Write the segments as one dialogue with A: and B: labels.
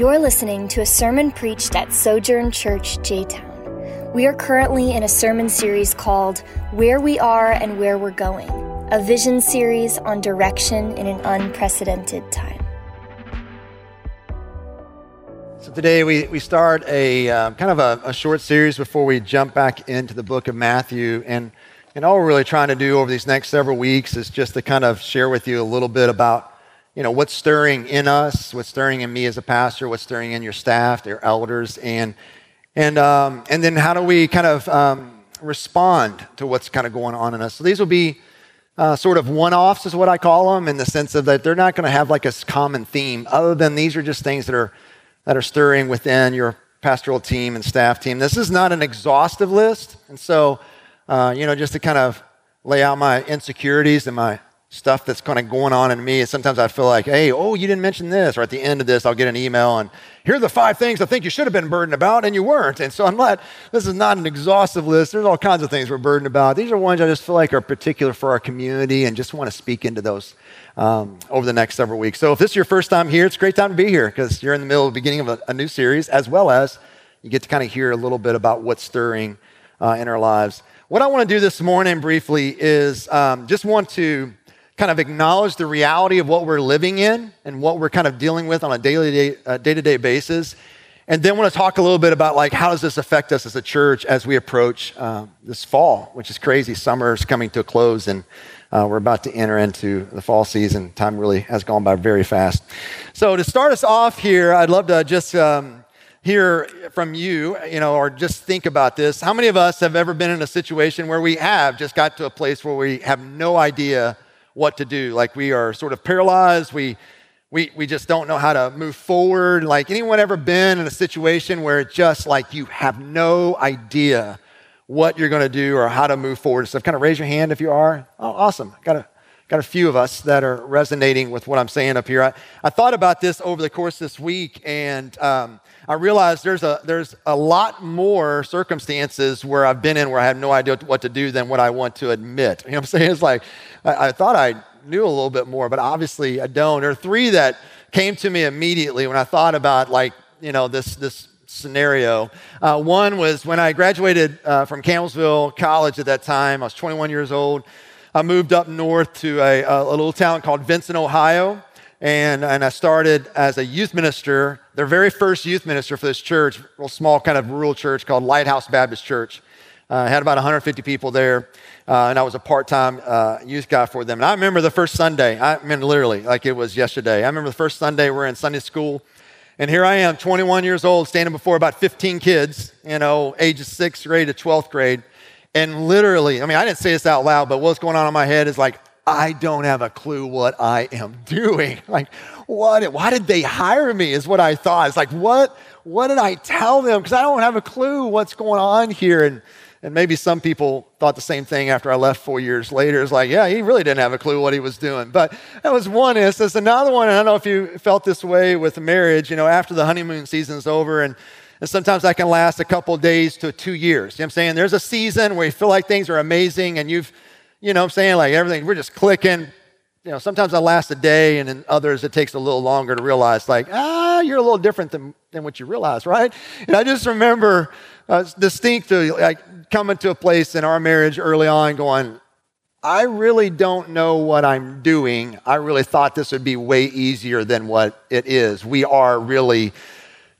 A: You're listening to a sermon preached at Sojourn Church, J Town. We are currently in a sermon series called Where We Are and Where We're Going, a vision series on direction in an unprecedented time.
B: So today we, we start a uh, kind of a, a, short series before we jump back into the book of Matthew. And, and all we're really trying to do over these next several weeks is just to kind of share with you a little bit about you know, what's stirring in us, what's stirring in me as a pastor, what's stirring in your staff, your elders, and, and, um, and then how do we kind of um, respond to what's kind of going on in us. So these will be uh, sort of one-offs is what I call them in the sense of that they're not going to have like a common theme other than these are just things that are, that are stirring within your pastoral team and staff team. This is not an exhaustive list. And so, uh, you know, just to kind of lay out my insecurities and my stuff that's kind of going on in me. And sometimes I feel like, hey, oh, you didn't mention this. Or at the end of this, I'll get an email and here are the five things I think you should have been burdened about and you weren't. And so I'm not, this is not an exhaustive list. There's all kinds of things we're burdened about. These are ones I just feel like are particular for our community and just want to speak into those um, over the next several weeks. So if this is your first time here, it's a great time to be here because you're in the middle of the beginning of a, a, new series as well as you get to kind of hear a little bit about what's stirring uh, in our lives. What I want to do this morning briefly is um, just want to kind of acknowledge the reality of what we're living in and what we're kind of dealing with on a daily day, uh, day-to-day basis. And then want to talk a little bit about like how does this affect us as a church as we approach uh, this fall which is crazy. Summer is coming to a close and uh, we're about to enter into the fall season. Time really has gone by very fast. So to start us off here i'd love to just um, hear from you you know or just think about this. How many of us have ever been in a situation where we have just got to a place where we have no idea what to do. Like we are sort of paralyzed. We, we, we just don't know how to move forward. Like anyone ever been in a situation where it's just like you have no idea what you're going to do or how to move forward? So kind of raise your hand if you are. Oh, awesome. Got a, got a few of us that are resonating with what I'm saying up here. I, I thought about this over the course this week and um, I realized there's a, there's a lot more circumstances where I've been in where I have no idea what to do than what I want to admit. You know what I'm saying? It's like, I, I thought I knew a little bit more, but obviously I don't. There are three that came to me immediately when I thought about like, you know, this, this scenario. Uh, one was when I graduated uh, from Campbellsville College at that time. I was 21 years old. I moved up north to a, a little town called Vincent, Ohio, and, and I started as a youth minister, their very first youth minister for this church, real small kind of rural church called Lighthouse Baptist Church. Uh, I had about 150 people there uh, and I was a part-time uh, youth guy for them. And I remember the first Sunday. I mean, literally, like it was yesterday. I remember the first Sunday we're in Sunday school, and here I am, 21 years old, standing before about 15 kids, you know, ages sixth grade to 12th grade, and literally, I mean, I didn't say this out loud, but what's going on in my head is like, I don't have a clue what I am doing. Like, what? Why did they hire me? Is what I thought. It's like, what? What did I tell them? Because I don't have a clue what's going on here. And and maybe some people thought the same thing after I left four years later. It's like, yeah, he really didn't have a clue what he was doing. But that was one instance. Another one, I don't know if you felt this way with marriage, you know, after the honeymoon season's over, and, and sometimes that can last a couple days to two years. You know what I'm saying? There's a season where you feel like things are amazing and you've, you know what I'm saying, like everything, we're just clicking. You know, sometimes that last a day, and in others it takes a little longer to realize, like, ah, you're a little different than, than what you realize, right? And I just remember uh, distinctly, like, coming to a place in our marriage early on going, I really don't know what I'm doing. I really thought this would be way easier than what it is. We are really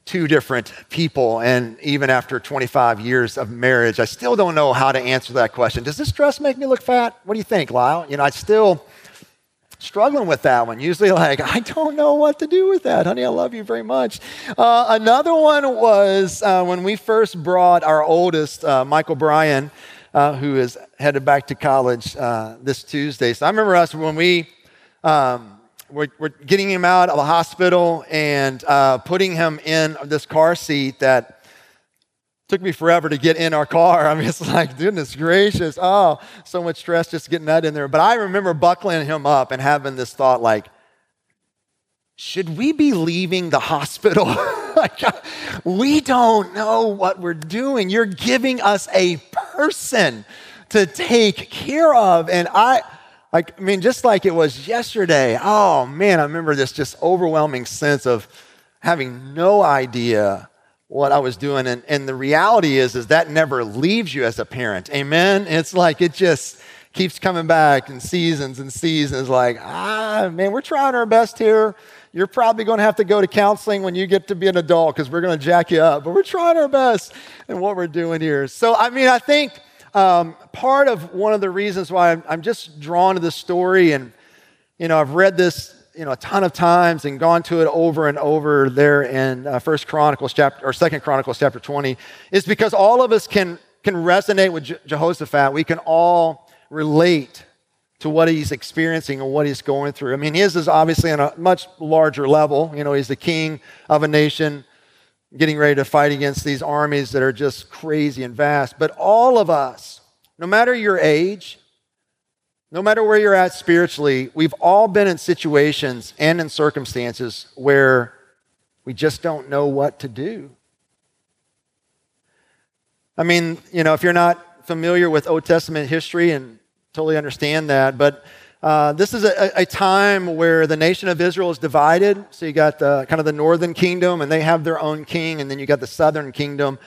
B: two different people. And even after 25 years of marriage, I still don't know how to answer that question. Does this dress make me look fat? What do you think, Lisle? You know, I still struggling with that one. Usually, like, I don't know what to do with that. Honey, I love you very much. Uh, another one was uh, when we first brought our oldest, uh, Michael Bryan, uh, who is headed back to college uh, this Tuesday. So I remember us when we. Um, we're, we're, getting him out of the hospital and uh, putting him in this car seat that took me forever to get in our car. I mean, it's like, goodness gracious. Oh, so much stress just getting that in there. But I remember buckling him up and having this thought like, should we be leaving the hospital? like, we don't know what we're doing. You're giving us a person to take care of. And I, like, I mean, just like it was yesterday, oh man, I remember this just overwhelming sense of, having no idea what I was doing. And, and the reality is, is that never leaves you as a parent. Amen? It's like it just keeps coming back in seasons and seasons. Like, ah, man, we're trying our best here. You're probably going to have to go to counseling when you get to be an adult because we're going to jack you up. But we're trying our best in what we're doing here. So, I mean, I think um, part of one of the reasons why I'm, I'm just drawn to this story, and, you know, I've read this you know a ton of times and gone to it over and over there in uh, First Chronicles chapter or Second Chronicles chapter 20 is because all of us can can resonate with Je- Jehoshaphat. We can all relate to what he's experiencing and what he's going through. I mean, his is obviously on a much larger level. You know, he's the king of a nation getting ready to fight against these armies that are just crazy and vast. But all of us, no matter your age, no matter where you're at spiritually, we've all been in situations and in circumstances where we just don't know what to do. I mean, you know, if you're not familiar with Old Testament history and totally understand that, but uh, this is a, a, time where the nation of Israel is divided. So you got kind of the northern kingdom, and they have their own king, and then you got the southern kingdom,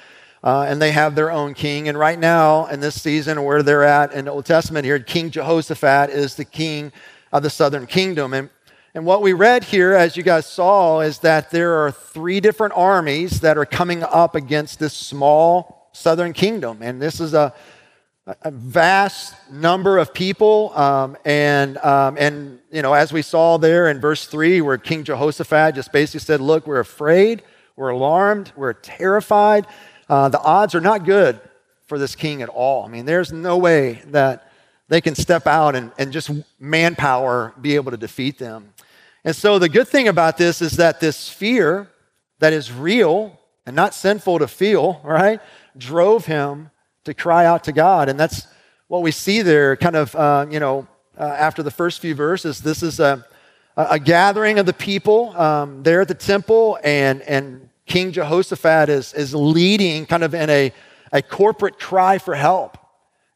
B: uh, and they have their own king. And right now, in this season, where they're at in the Old Testament here, King Jehoshaphat is the king of the southern kingdom. And, and what we read here, as you guys saw, is that there are three different armies that are coming up against this small southern kingdom. And this is a, a vast number of people. Um, and, um, and, you know, as we saw there in verse 3, where King Jehoshaphat just basically said, Look, we're afraid, we're alarmed, we're terrified. Uh, the odds are not good for this king at all. I mean, there's no way that they can step out and, and just manpower be able to defeat them. And so the good thing about this is that this fear that is real and not sinful to feel, right, drove him to cry out to God. And that's what we see there, kind of, uh, you know, uh, after the first few verses. This is a, a gathering of the people um, there at the temple, and, and King Jehoshaphat is, is leading kind of in a, a corporate cry for help.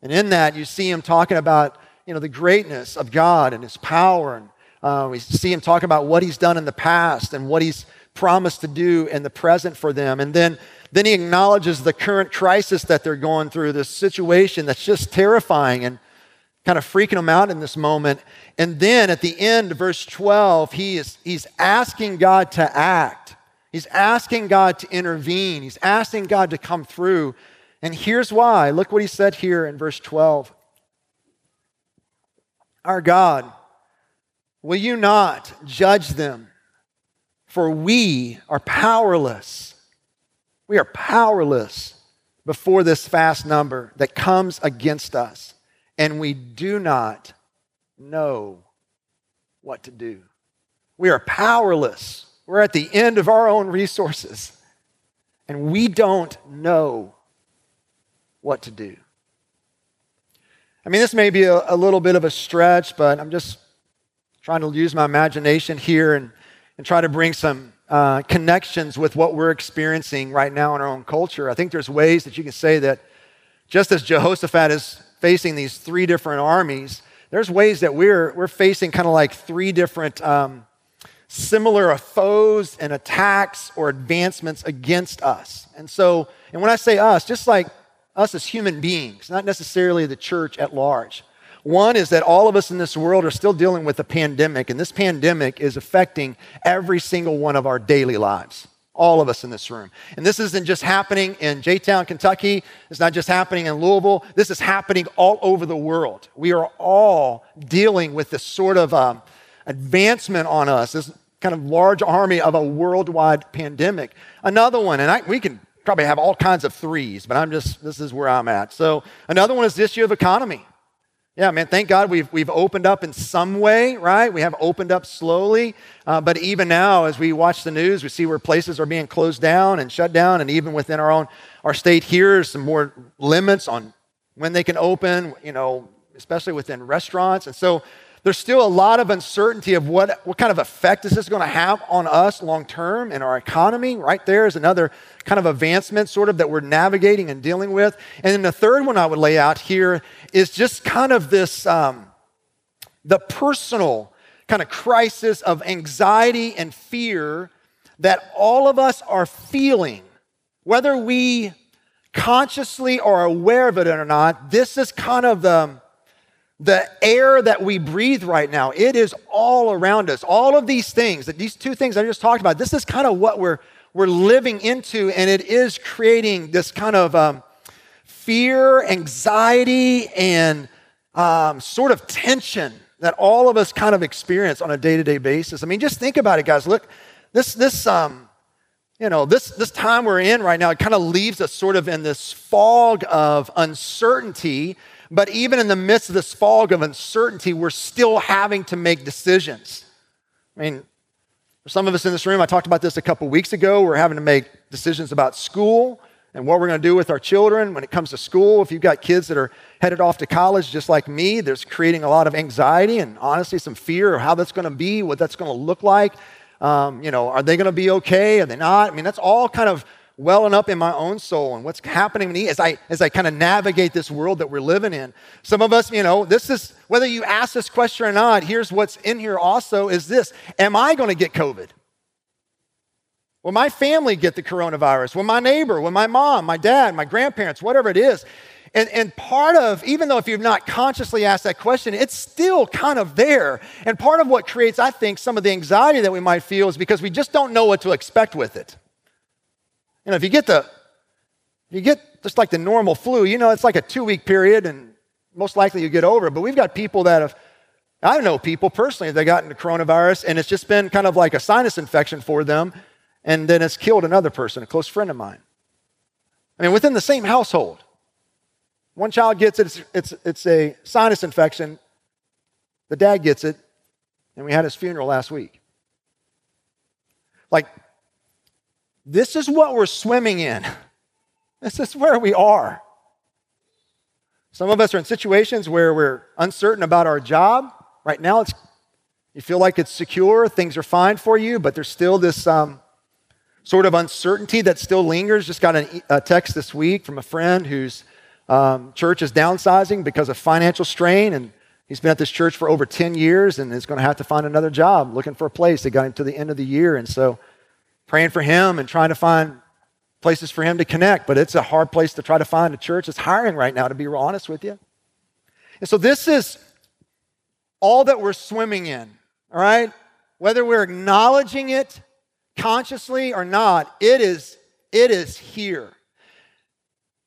B: And in that, you see him talking about you know, the greatness of God and his power. And uh, we see him talking about what he's done in the past and what he's promised to do in the present for them. And then, then he acknowledges the current crisis that they're going through, this situation that's just terrifying and kind of freaking them out in this moment. And then at the end, verse 12, he is, he's asking God to act. He's asking God to intervene. He's asking God to come through. And here's why. Look what he said here in verse 12. Our God, will you not judge them? For we are powerless. We are powerless before this vast number that comes against us, and we do not know what to do. We are powerless we're at the end of our own resources, and we don't know what to do. I mean, this may be a, a little bit of a stretch, but I'm just trying to use my imagination here and, and try to bring some uh, connections with what we're experiencing right now in our own culture. I think there's ways that you can say that just as Jehoshaphat is facing these three different armies, there's ways that we're, we're facing kind of like three different um, similar foes and attacks or advancements against us. And so, and when I say us, just like us as human beings, not necessarily the church at large. One is that all of us in this world are still dealing with a pandemic, and this pandemic is affecting every single one of our daily lives. All of us in this room. And this isn't just happening in J Town, Kentucky. It's not just happening in Louisville. This is happening all over the world. We are all dealing with this sort of um, advancement on us, this kind of large army of a worldwide pandemic. Another one, and I, we can probably have all kinds of threes, but I'm just, this is where I'm at. So another one is the issue of economy. Yeah, man, thank God we've, we've opened up in some way, right? We have opened up slowly. Uh, but even now, as we watch the news, we see where places are being closed down and shut down. And even within our own, our state here, some more limits on when they can open, you know, especially within restaurants. And so there's still a lot of uncertainty of what, what kind of effect is this going to have on us long term and our economy. Right there is another kind of advancement, sort of, that we're navigating and dealing with. And then the third one I would lay out here is just kind of this um, the personal kind of crisis of anxiety and fear that all of us are feeling, whether we consciously are aware of it or not. This is kind of the, the air that we breathe right now. It is all around us. All of these things, that these two things I just talked about, this is kind of what we're, we're living into, and it is creating this kind of um, fear, anxiety, and um, sort of tension that all of us kind of experience on a day-to-day basis. I mean, just think about it, guys. Look, this this um, you know this this time we're in right now, it kind of leaves us sort of in this fog of uncertainty. But even in the midst of this fog of uncertainty, we're still having to make decisions. I mean, for some of us in this room, I talked about this a couple weeks ago. We're having to make decisions about school and what we're going to do with our children when it comes to school. If you've got kids that are headed off to college just like me, there's creating a lot of anxiety and honestly some fear of how that's going to be, what that's going to look like. Um, you know, are they going to be okay? Are they not? I mean, that's all kind of welling up in my own soul and what's happening to me as I as I kind of navigate this world that we're living in. Some of us, you know, this is whether you ask this question or not, here's what's in here also is this. Am I going to get COVID? Will my family get the coronavirus? Will my neighbor? Will my mom, my dad, my grandparents, whatever it is? And, and part of, even though if you've not consciously asked that question, it's still kind of there. And part of what creates, I think, some of the anxiety that we might feel is because we just don't know what to expect with it. You know, if you get the, you get just like the normal flu, you know, it's like a two week period and most likely you get over it. But we've got people that have, I know people personally, they got into coronavirus and it's just been kind of like a sinus infection for them and then it's killed another person, a close friend of mine. I mean, within the same household. One child gets it, it's, it's, it's a sinus infection. The dad gets it, and we had his funeral last week. Like, this is what we're swimming in. This is where we are. Some of us are in situations where we're uncertain about our job. Right now, it's, you feel like it's secure, things are fine for you, but there's still this um, sort of uncertainty that still lingers. Just got a, a text this week from a friend whose um, church is downsizing because of financial strain, and he's been at this church for over 10 years and is going to have to find another job, looking for a place. They got him to the end of the year, and so praying for him and trying to find places for him to connect. But it's a hard place to try to find a church that's hiring right now, to be honest with you. And so this is all that we're swimming in, all right? Whether we're acknowledging it consciously or not, it is, it is here.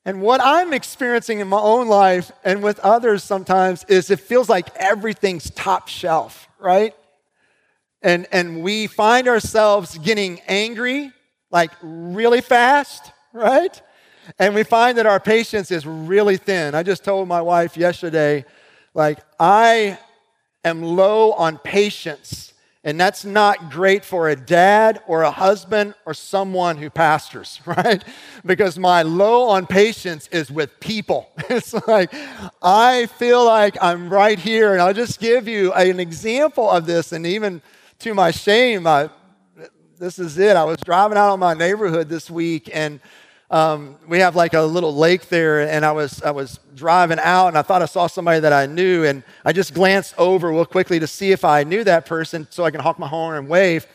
B: And what I'm experiencing in my own life and with others sometimes is it feels like everything's top shelf, right? And, and we find ourselves getting angry like really fast, right? And we find that our patience is really thin. I just told my wife yesterday, like, I am low on patience and that's not great for a dad or a husband or someone who pastors, right? Because my low on patience is with people. It's like, I feel like I'm right here. And I'll just give you an example of this. And even to my shame, I, this is it. I was driving out of my neighborhood this week and um, we have like a little lake there, and I was I was driving out, and I thought I saw somebody that I knew, and I just glanced over real quickly to see if I knew that person, so I can honk my horn and wave.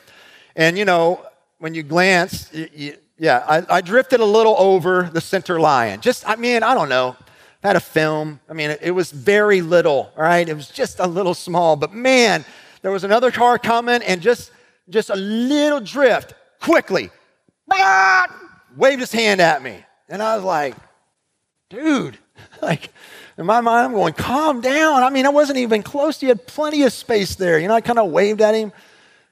B: And you know, when you glance, you, you, yeah, I, I, drifted a little over the center line. Just, I mean, I don't know. I had a film. I mean, it, it was very little. All right, it was just a little small, but man, there was another car coming, and just just a little drift quickly waved his hand at me. And I was like, dude, like, in my mind, I'm going, calm down. I mean, I wasn't even close. He had plenty of space there. You know, I kind of waved at him.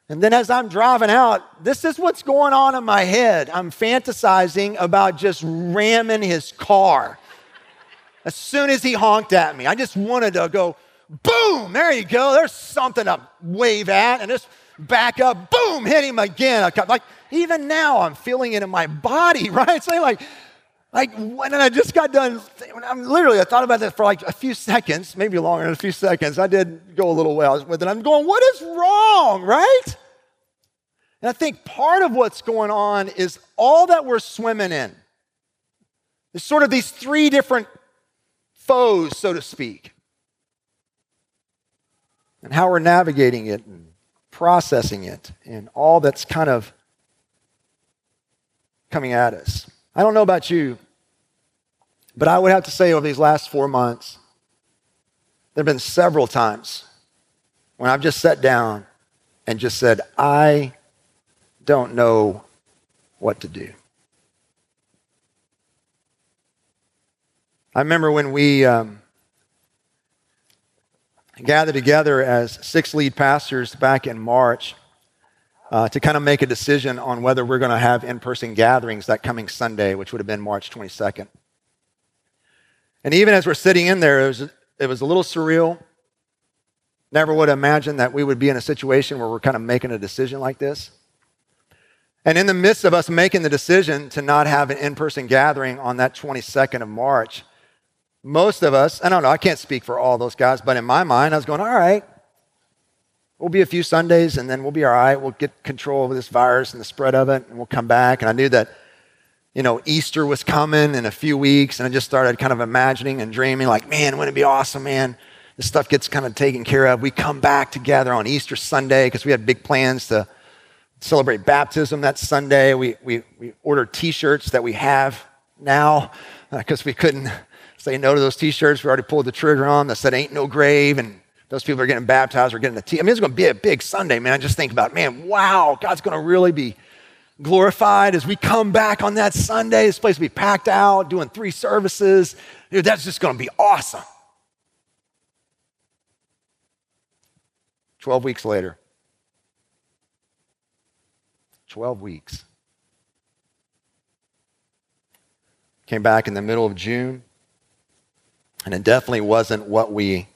B: And then as I'm driving out, this is what's going on in my head. I'm fantasizing about just ramming his car. As soon as he honked at me, I just wanted to go, boom, there you go. There's something to wave at. And just back up, boom, hit him again. Like, even now, I'm feeling it in my body, right? So, like, like when I just got done, I'm literally, I thought about that for like a few seconds, maybe longer than a few seconds. I did go a little well with it. I'm going, what is wrong, right? And I think part of what's going on is all that we're swimming in. There's sort of these three different foes, so to speak, and how we're navigating it and processing it and all that's kind of coming at us. I don't know about you, but I would have to say over these last four months, there have been several times when I've just sat down and just said, I don't know what to do. I remember when we um, gathered together as six lead pastors back in March uh, to kind of make a decision on whether we're going to have in person gatherings that coming Sunday, which would have been March 22nd. And even as we're sitting in there, it was, it was a little surreal. Never would have imagined that we would be in a situation where we're kind of making a decision like this. And in the midst of us making the decision to not have an in person gathering on that 22nd of March, most of us, I don't know, I can't speak for all those guys, but in my mind, I was going, all right, we'll be a few Sundays and then we'll be all right. We'll get control over this virus and the spread of it, and we'll come back. And I knew that, you know, Easter was coming in a few weeks, and I just started kind of imagining and dreaming, like, man, wouldn't it be awesome, man? This stuff gets kind of taken care of. We come back together on Easter Sunday because we had big plans to celebrate baptism that Sunday. We, we, we ordered t shirts that we have now because uh, we couldn't say no to those t-shirts we already pulled the trigger on that said ain't no grave and those people are getting baptized or getting the t i mean it's going to be a big sunday man. Just think about man wow god's going to really be glorified as we come back on that sunday this place will be packed out doing three services. Dude, that's just going to be awesome. 12 weeks later. 12 weeks. Came back in the middle of june and it definitely wasn't what we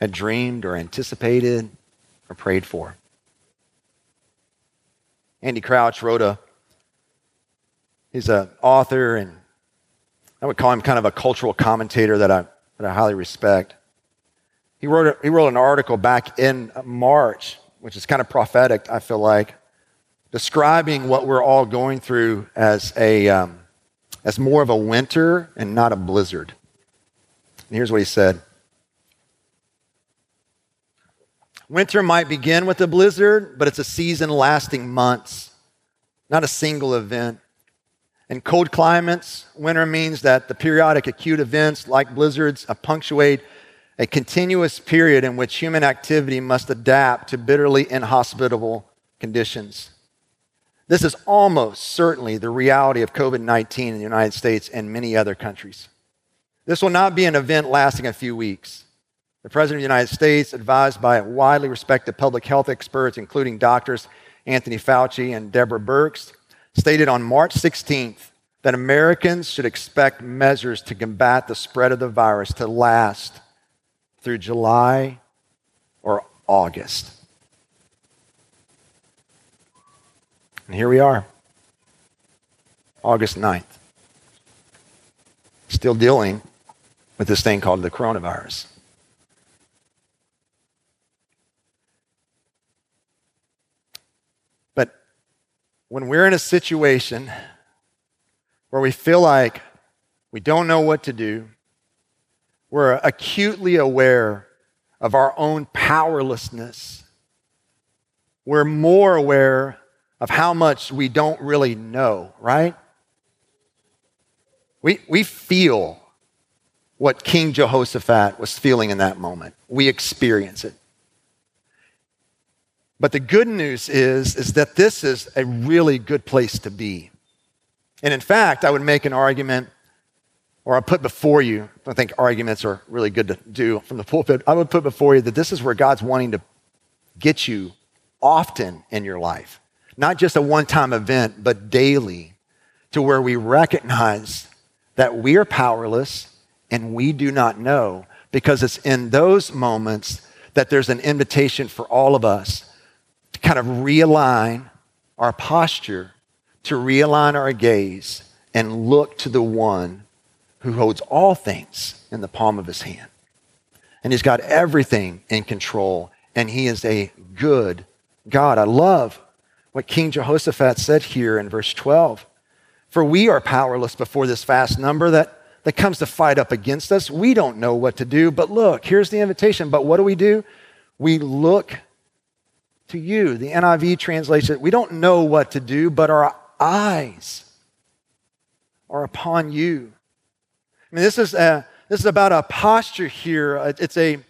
B: had dreamed or anticipated or prayed for. Andy Crouch wrote a, he's an author, and I would call him kind of a cultural commentator that I, that I highly respect. He wrote, a, he wrote an article back in March, which is kind of prophetic, I feel like, describing what we're all going through as, a, um, as more of a winter and not a blizzard. And here's what he said Winter might begin with a blizzard, but it's a season lasting months, not a single event. In cold climates, winter means that the periodic acute events like blizzards uh, punctuate a continuous period in which human activity must adapt to bitterly inhospitable conditions. This is almost certainly the reality of COVID 19 in the United States and many other countries. This will not be an event lasting a few weeks. The President of the United States, advised by widely respected public health experts, including doctors Anthony Fauci and Deborah Birx, stated on March 16th that Americans should expect measures to combat the spread of the virus to last through July or August. And here we are, August 9th, still dealing with this thing called the coronavirus. But when we're in a situation where we feel like we don't know what to do, we're acutely aware of our own powerlessness. We're more aware of how much we don't really know, right? We, we feel what King Jehoshaphat was feeling in that moment. We experience it. But the good news is, is that this is a really good place to be. And in fact, I would make an argument, or I put before you, I think arguments are really good to do from the pulpit. I would put before you that this is where God's wanting to get you often in your life. Not just a one time event, but daily, to where we recognize that we are powerless and we do not know because it's in those moments that there's an invitation for all of us to kind of realign our posture, to realign our gaze, and look to the one who holds all things in the palm of his hand. And he's got everything in control, and he is a good God. I love what King Jehoshaphat said here in verse 12. For we are powerless before this vast number that that comes to fight up against us. We don't know what to do, but look, here's the invitation. But what do we do? We look to you. The NIV translates it, we don't know what to do, but our eyes are upon you. I mean, this is, a, this is about a posture here. Uh, it's a,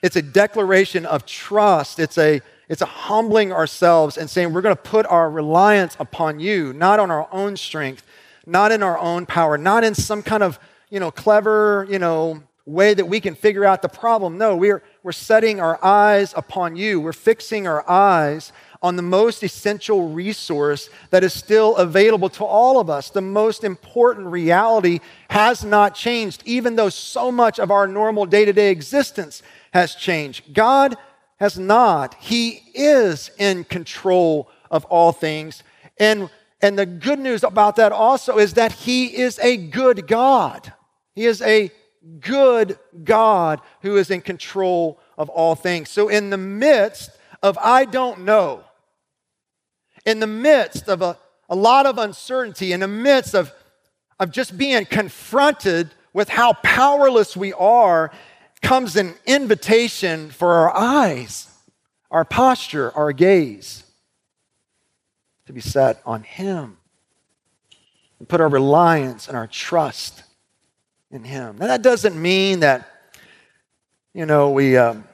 B: it's a declaration of trust. It's a, it's a humbling ourselves and saying we're going to put our reliance upon you, not on our own strength, not in our own power, not in some kind of, you know, clever, you know, way that we can figure out the problem. No, we're, we're setting our eyes upon you. We're fixing our eyes on the most essential resource that is still available to all of us. The most important reality has not changed, even though so much of our normal day to day existence has changed. God has not. He is in control of all things. And, and the good news about that also is that He is a good God. He is a good God who is in control of all things. So, in the midst of I don't know, in the midst of a, a lot of uncertainty, in the midst of, of just being confronted with how powerless we are, comes an invitation for our eyes, our posture, our gaze to be set on Him and put our reliance and our trust in Him. Now, that doesn't mean that, you know, we, um,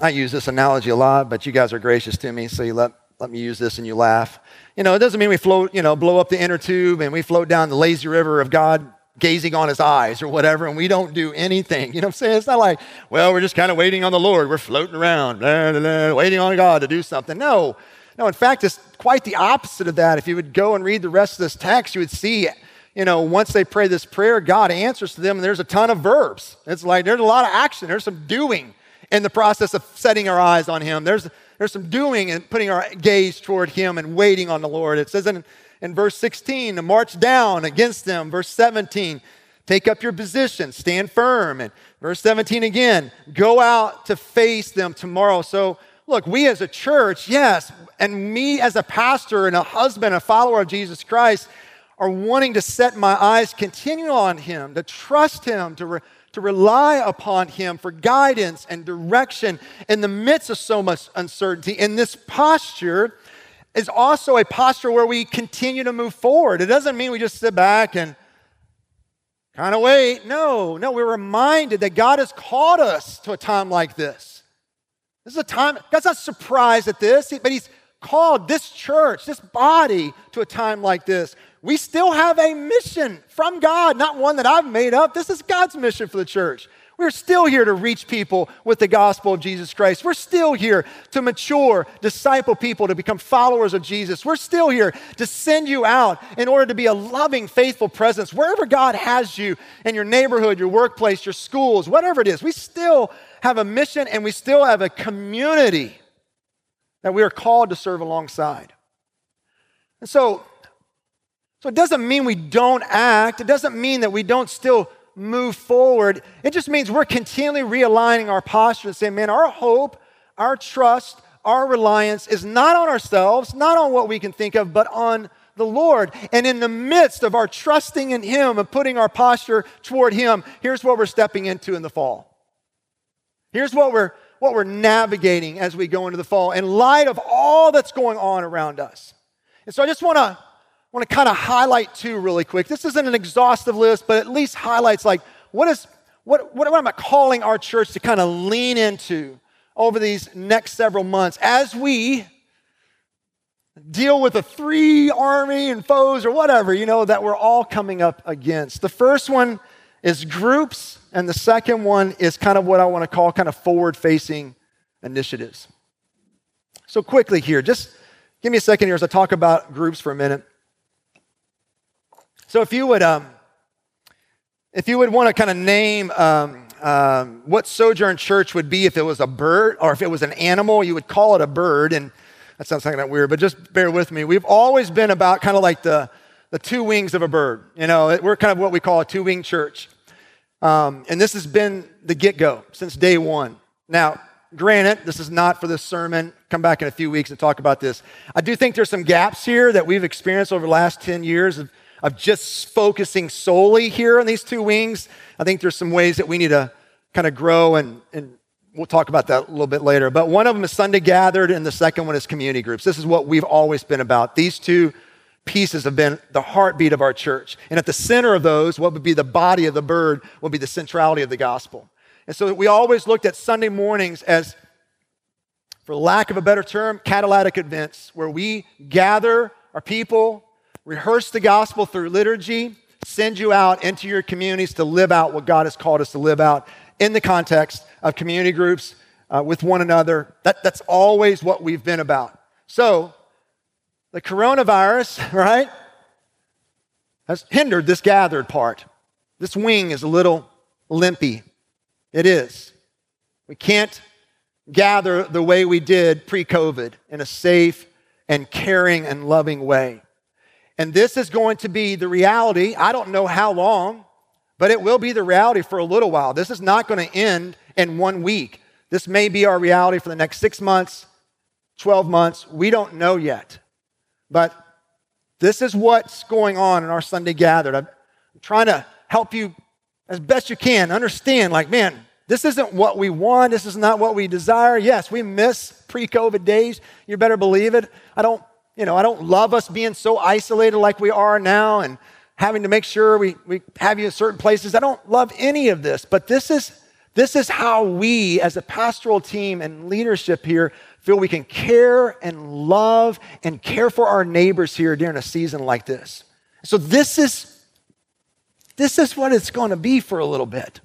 B: I use this analogy a lot, but you guys are gracious to me, so you let let me use this and you laugh. You know, it doesn't mean we float, you know, blow up the inner tube and we float down the lazy river of God gazing on his eyes or whatever, and we don't do anything. You know what I'm saying? It's not like, well, we're just kind of waiting on the Lord. We're floating around, blah, blah, blah, waiting on God to do something. No. No, in fact, it's quite the opposite of that. If you would go and read the rest of this text, you would see, you know, once they pray this prayer, God answers to them, and there's a ton of verbs. It's like there's a lot of action, there's some doing in the process of setting our eyes on Him. There's, there's some doing and putting our gaze toward Him and waiting on the Lord. It says in, in verse 16 to march down against them. Verse 17, take up your position, stand firm. And verse 17 again, go out to face them tomorrow. So, look, we as a church, yes, and me as a pastor and a husband, a follower of Jesus Christ, are wanting to set my eyes continue on Him, to trust Him, to. Re- to rely upon Him for guidance and direction in the midst of so much uncertainty. And this posture is also a posture where we continue to move forward. It doesn't mean we just sit back and kind of wait. No, no, we're reminded that God has called us to a time like this. This is a time, God's not surprised at this, but He's called this church, this body, to a time like this we still have a mission from God, not one that I've made up. This is God's mission for the church. We're still here to reach people with the gospel of Jesus Christ. We're still here to mature, disciple people to become followers of Jesus. We're still here to send you out in order to be a loving, faithful presence wherever God has you in your neighborhood, your workplace, your schools, whatever it is. We still have a mission and we still have a community that we are called to serve alongside. And so, so it doesn't mean we don't act, it doesn't mean that we don't still move forward. It just means we're continually realigning our posture and saying, man, our hope, our trust, our reliance is not on ourselves, not on what we can think of, but on the Lord. And in the midst of our trusting in Him and putting our posture toward Him, here's what we're stepping into in the fall. Here's what we're, what we're navigating as we go into the fall in light of all that's going on around us. And so I just want to want to kind of highlight two really quick. This isn't an exhaustive list, but at least highlights like what is what, what am I calling our church to kind of lean into over these next several months as we deal with the three army and foes or whatever, you know, that we're all coming up against. The first one is groups, and the second one is kind of what I want to call kind of forward facing initiatives. So, quickly here, just give me a second here as I talk about groups for a minute. So if you would, um, if you would want to kind of name um, um, what Sojourn Church would be if it was a bird or if it was an animal, you would call it a bird. And that sounds kind of weird, but just bear with me. We've always been about kind of like the, the two wings of a bird. You know, we're kind of what we call a two wing church. Um, and this has been the get go since day one. Now, granted, this is not for this sermon. Come back in a few weeks and talk about this. I do think there's some gaps here that we've experienced over the last 10 years of of just focusing solely here on these two wings. I think there's some ways that we need to kind of grow, and, and we'll talk about that a little bit later. But one of them is Sunday gathered, and the second one is community groups. This is what we've always been about. These two pieces have been the heartbeat of our church. And at the center of those, what would be the body of the bird, would be the centrality of the gospel. And so we always looked at Sunday mornings as, for lack of a better term, catalytic events where we gather our people, rehearse the gospel through liturgy, send you out into your communities to live out what God has called us to live out in the context of community groups uh, with one another. That, that's always what we've been about. So, the coronavirus, right, has hindered this gathered part. This wing is a little limpy. It is. We can't gather the way we did pre COVID in a safe and caring and loving way. And this is going to be the reality. I don't know how long, but it will be the reality for a little while. This is not going to end in one week. This may be our reality for the next six months, 12 months. We don't know yet. But this is what's going on in our Sunday gathered. I'm trying to help you as best you can understand like, man, this isn't what we want. This is not what we desire. Yes, we miss pre COVID days. You better believe it. I don't you know, I don't love us being so isolated like we are now and having to make sure we, we have you in certain places. I don't love any of this, but this is, this is how we, as a pastoral team and leadership here, feel we can care and love and care for our neighbors here during a season like this. So this is this is what it's going to be for a little bit.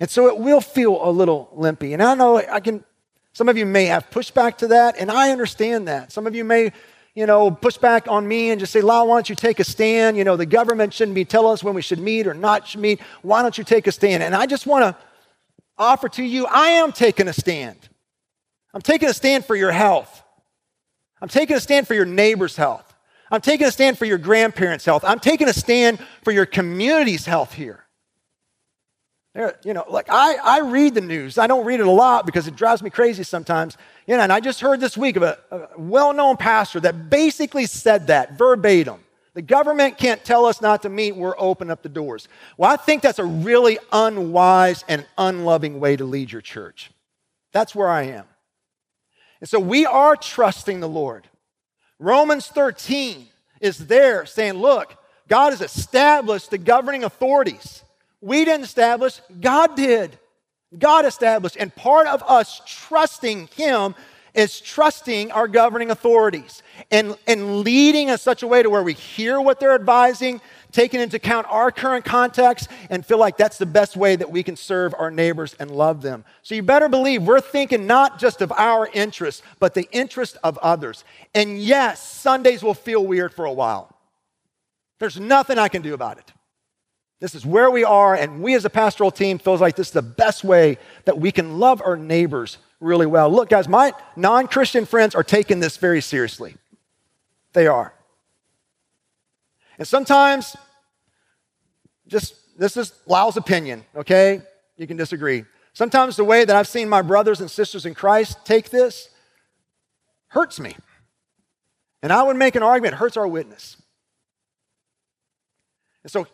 B: And so it will feel a little limpy. And I know I can some of you may have pushback to that, and I understand that. Some of you may you know, push back on me and just say, Lisle, why don't you take a stand? You know, the government shouldn't be telling us when we should meet or not should meet. Why don't you take a stand? And I just want to offer to you, I am taking a stand. I'm taking a stand for your health. I'm taking a stand for your neighbor's health. I'm taking a stand for your grandparents' health. I'm taking a stand for your community's health here. You know, like I, I read the news. I don't read it a lot because it drives me crazy sometimes. You know, and I just heard this week of a, a well known pastor that basically said that verbatim. The government can't tell us not to meet, we're open up the doors. Well, I think that's a really unwise and unloving way to lead your church. That's where I am. And so we are trusting the Lord. Romans 13 is there saying, look, God has established the governing authorities. We didn't establish, God did. God established. And part of us trusting Him is trusting our governing authorities and, and leading in such a way to where we hear what they're advising, taking into account our current context, and feel like that's the best way that we can serve our neighbors and love them. So you better believe we're thinking not just of our interests, but the interest of others. And yes, Sundays will feel weird for a while. There's nothing I can do about it. This is where we are, and we as a pastoral team feels like this is the best way that we can love our neighbors really well. Look, guys, my non-Christian friends are taking this very seriously. They are. And sometimes, just this is Lisle's opinion, okay? You can disagree. Sometimes the way that I've seen my brothers and sisters in Christ take this hurts me. And I would make an argument, it hurts our witness. And so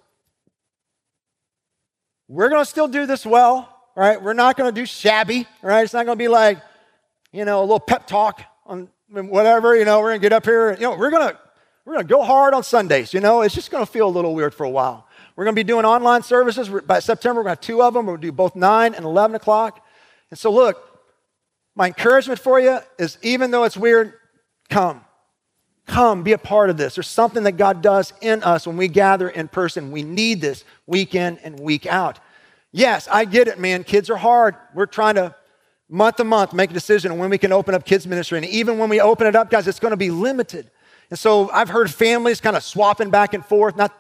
B: we're going to still do this well, right? We're not going to do shabby, right? It's not going to be like, you know, a little pep talk on whatever, you know, we're going to get up here. You know, we're going to we're going to go hard on Sundays, you know. It's just going to feel a little weird for a while. We're going to be doing online services. By September, we're going to have two of them. We'll do both 9 and 11 o'clock. And so, look, my encouragement for you is even though it's weird, come. Come, be a part of this. There's something that God does in us when we gather in person. We need this week in and week out. Yes, I get it, man. Kids are hard. We're trying to month to month make a decision on when we can open up kids ministry. And even when we open it up, guys, it's going to be limited. And so I've heard families kind of swapping back and forth, not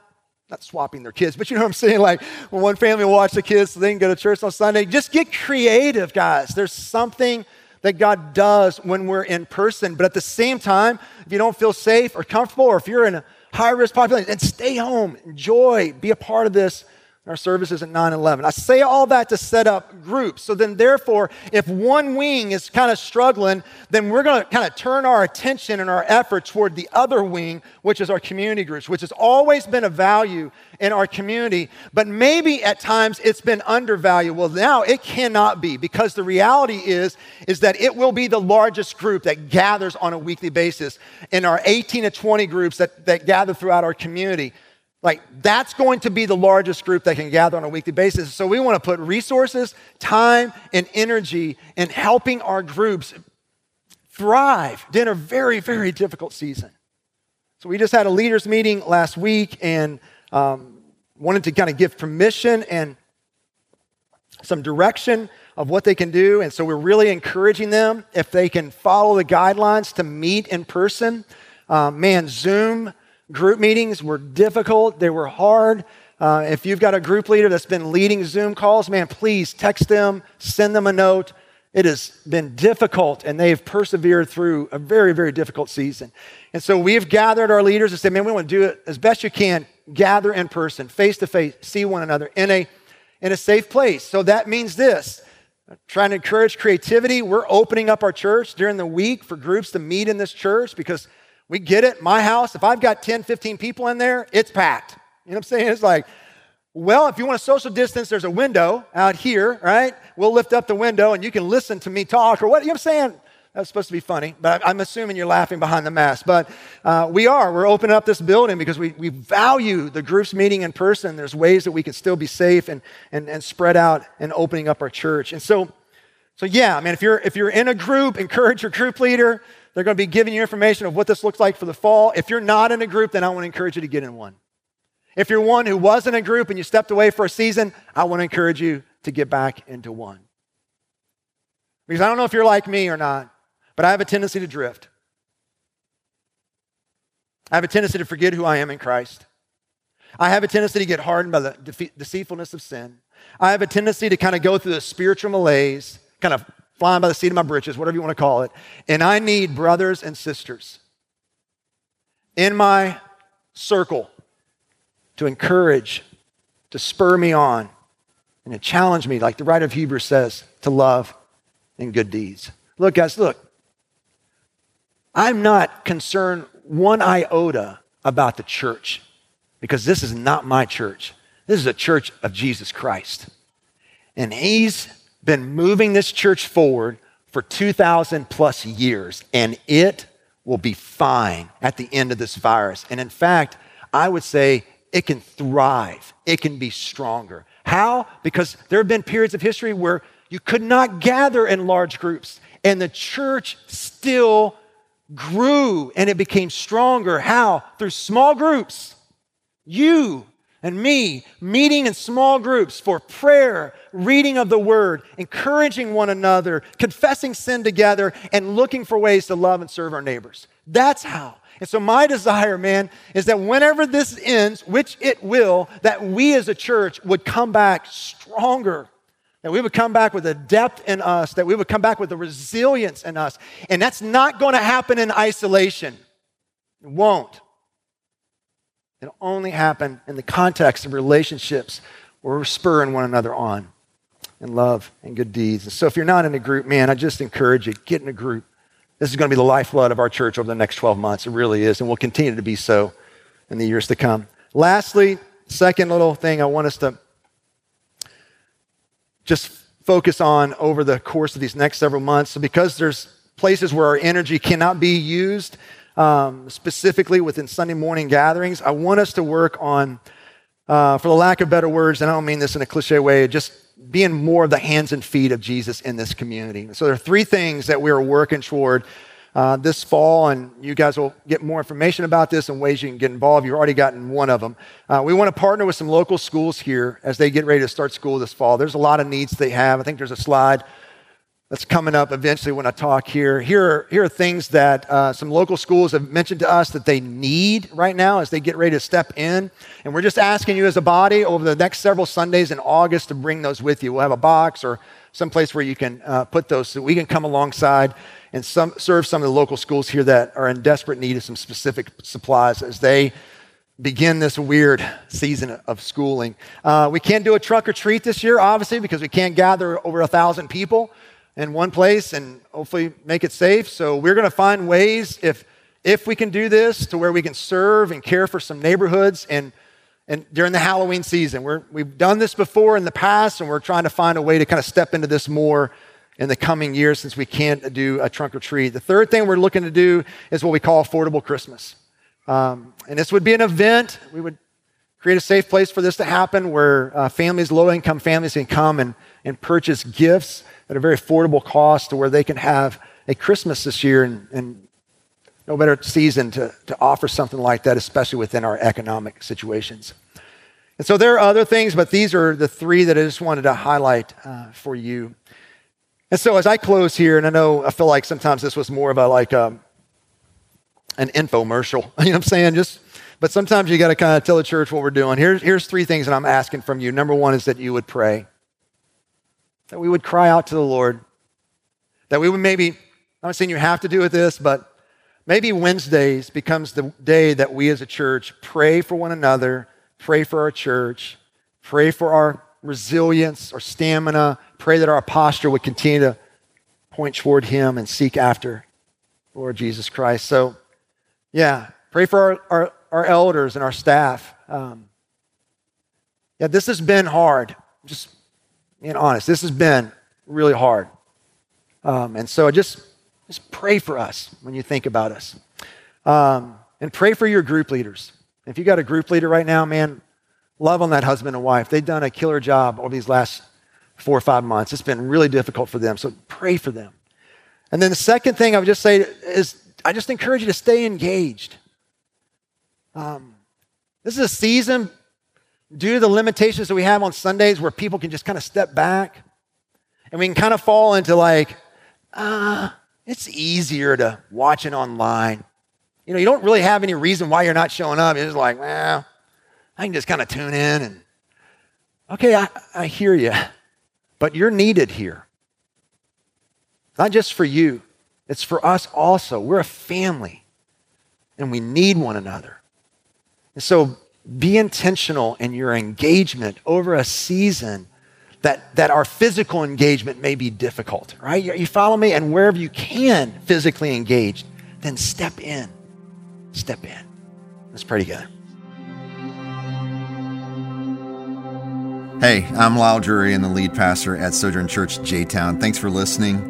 B: not swapping their kids, but you know what I'm saying? Like when one family will watch the kids so they can go to church on Sunday. Just get creative, guys. There's something that God does when we're in person. But at the same time, if you don't feel safe or comfortable, or if you're in a high risk population, then stay home, enjoy, be a part of this our services at 9 11. I say all that to set up groups. So then, therefore, if one wing is kind of struggling, then we're going to kind of turn our attention and our effort toward the other wing, which is our community groups, which has always been a value in our community. But maybe at times it's been undervalued. Well, now it cannot be because the reality is, is that it will be the largest group that gathers on a weekly basis in our 18 to 20 groups that, that gather throughout our community. Like, that's going to be the largest group that can gather on a weekly basis. So, we want to put resources, time, and energy in helping our groups thrive in a very, very difficult season. So, we just had a leaders' meeting last week and um, wanted to kind of give permission and some direction of what they can do. And so, we're really encouraging them if they can follow the guidelines to meet in person. Uh, man, Zoom Group meetings were difficult, they were hard. Uh, if you've got a group leader that's been leading Zoom calls, man, please text them, send them a note. It has been difficult, and they have persevered through a very, very difficult season. And so we've gathered our leaders and said, man, we want to do it as best you can, gather in person, face to face, see one another in a, in a safe place. So that means this trying to encourage creativity. We're opening up our church during the week for groups to meet in this church because we get it. My house, if I've got 10, 15 people in there, it's packed. You know what I'm saying? It's like, well, if you want a social distance, there's a window out here, right? We'll lift up the window and you can listen to me talk or what. You know what I'm saying? That's supposed to be funny, but I'm assuming you're laughing behind the mask. But uh, we are. We're opening up this building because we, we value the groups meeting in person. There's ways that we can still be safe and, and, and spread out and opening up our church. And so, so yeah, I mean, if you're, if you're in a group, encourage your group leader. They're going to be giving you information of what this looks like for the fall. If you're not in a group, then I want to encourage you to get in one. If you're one who was in a group and you stepped away for a season, I want to encourage you to get back into one. Because I don't know if you're like me or not, but I have a tendency to drift. I have a tendency to forget who I am in Christ. I have a tendency to get hardened by the deceitfulness of sin. I have a tendency to kind of go through the spiritual malaise, kind of flying by the seat of my britches, whatever you want to call it. And I need brothers and sisters in my circle to encourage, to spur me on, and to challenge me, like the writer of Hebrews says, to love and good deeds. Look, guys, look. I'm not concerned one iota about the church because this is not my church. This is a church of Jesus Christ. And he's been moving this church forward for 2,000 plus years, and it will be fine at the end of this virus. And in fact, I would say it can thrive, it can be stronger. How? Because there have been periods of history where you could not gather in large groups, and the church still grew and it became stronger. How? Through small groups. You and me meeting in small groups for prayer, reading of the word, encouraging one another, confessing sin together, and looking for ways to love and serve our neighbors. That's how. And so, my desire, man, is that whenever this ends, which it will, that we as a church would come back stronger. That we would come back with a depth in us, that we would come back with a resilience in us. And that's not going to happen in isolation. It won't. It'll only happen in the context of relationships where we're spurring one another on in love and good deeds. And so if you're not in a group, man, I just encourage you, get in a group. This is going to be the lifeblood of our church over the next 12 months. It really is, and will continue to be so in the years to come. Lastly, second little thing I want us to just focus on over the course of these next several months. So because there's places where our energy cannot be used um, specifically within Sunday morning gatherings, I want us to work on, uh, for the lack of better words, and I don't mean this in a cliche way, just being more of the hands and feet of Jesus in this community. So there are three things that we are working toward uh, this fall, and you guys will get more information about this and ways you can get involved. You've already gotten one of them. Uh, we want to partner with some local schools here as they get ready to start school this fall. There's a lot of needs they have. I think there's a slide that's coming up eventually when I talk here. Here are, here are things that uh, some local schools have mentioned to us that they need right now as they get ready to step in. And we're just asking you as a body over the next several Sundays in August to bring those with you. We'll have a box or some place where you can uh, put those so we can come alongside and some, serve some of the local schools here that are in desperate need of some specific supplies as they begin this weird season of schooling. Uh, we can't do a trunk or treat this year, obviously, because we can't gather over a thousand people in one place and hopefully make it safe. So we're going to find ways, if if we can do this, to where we can serve and care for some neighborhoods and and during the Halloween season. We're, we've done this before in the past, and we're trying to find a way to kind of step into this more in the coming years since we can't do a trunk or treat. The third thing we're looking to do is what we call affordable Christmas. Um, and this would be an event. We would create a safe place for this to happen where uh, families, low income families, can come and, and purchase gifts at a very affordable cost to where they can have a Christmas this year and, and no better season to, to offer something like that, especially within our economic situations. And so there are other things, but these are the three that I just wanted to highlight uh, for you. And so as I close here, and I know I feel like sometimes this was more of a like a, um, an infomercial, you know what I'm saying? Just, but sometimes you got to kind of tell the church what we're doing. Here's, here's three things that I'm asking from you. Number one is that you would pray, that we would cry out to the Lord, that we would maybe, I'm not saying you have to do with this, but Maybe Wednesdays becomes the day that we as a church pray for one another, pray for our church, pray for our resilience, our stamina, pray that our posture would continue to point toward Him and seek after Lord Jesus Christ. So, yeah, pray for our, our, our elders and our staff. Um, yeah, this has been hard. Just being honest, this has been really hard. Um, and so just just pray for us when you think about us. Um, and pray for your group leaders. If you got a group leader right now, man, love on that husband and wife. They've done a killer job over these last four or five months. It's been really difficult for them. So pray for them. And then the second thing I would just say is I just encourage you to stay engaged. Um, this is a season due to the limitations that we have on Sundays where people can just kind of step back and we can kind of fall into like, ah, uh, it's easier to watch it online. You know, you don't really have any reason why you're not showing up. It's like, well, I can just kind of tune in and, okay, I, I hear you, but you're needed here. Not just for you, it's for us also. We're a family and we need one another. And so be intentional in your engagement over a season that, that our physical engagement may be difficult, right? You, follow me? And wherever you can physically engage, then step in. Step in. Let's pray together.
C: Hey, I'm Lisle Drury and the lead pastor at Sojourn Church J Town. Thanks for listening.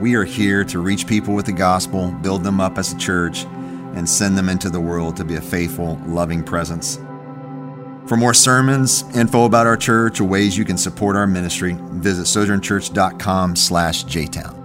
C: We are here to reach people with the gospel, build them up as a church, and send them into the world to be a faithful, loving presence. For more sermons, info about our church, or ways you can support our ministry, visit sojournchurch.com slash jtown.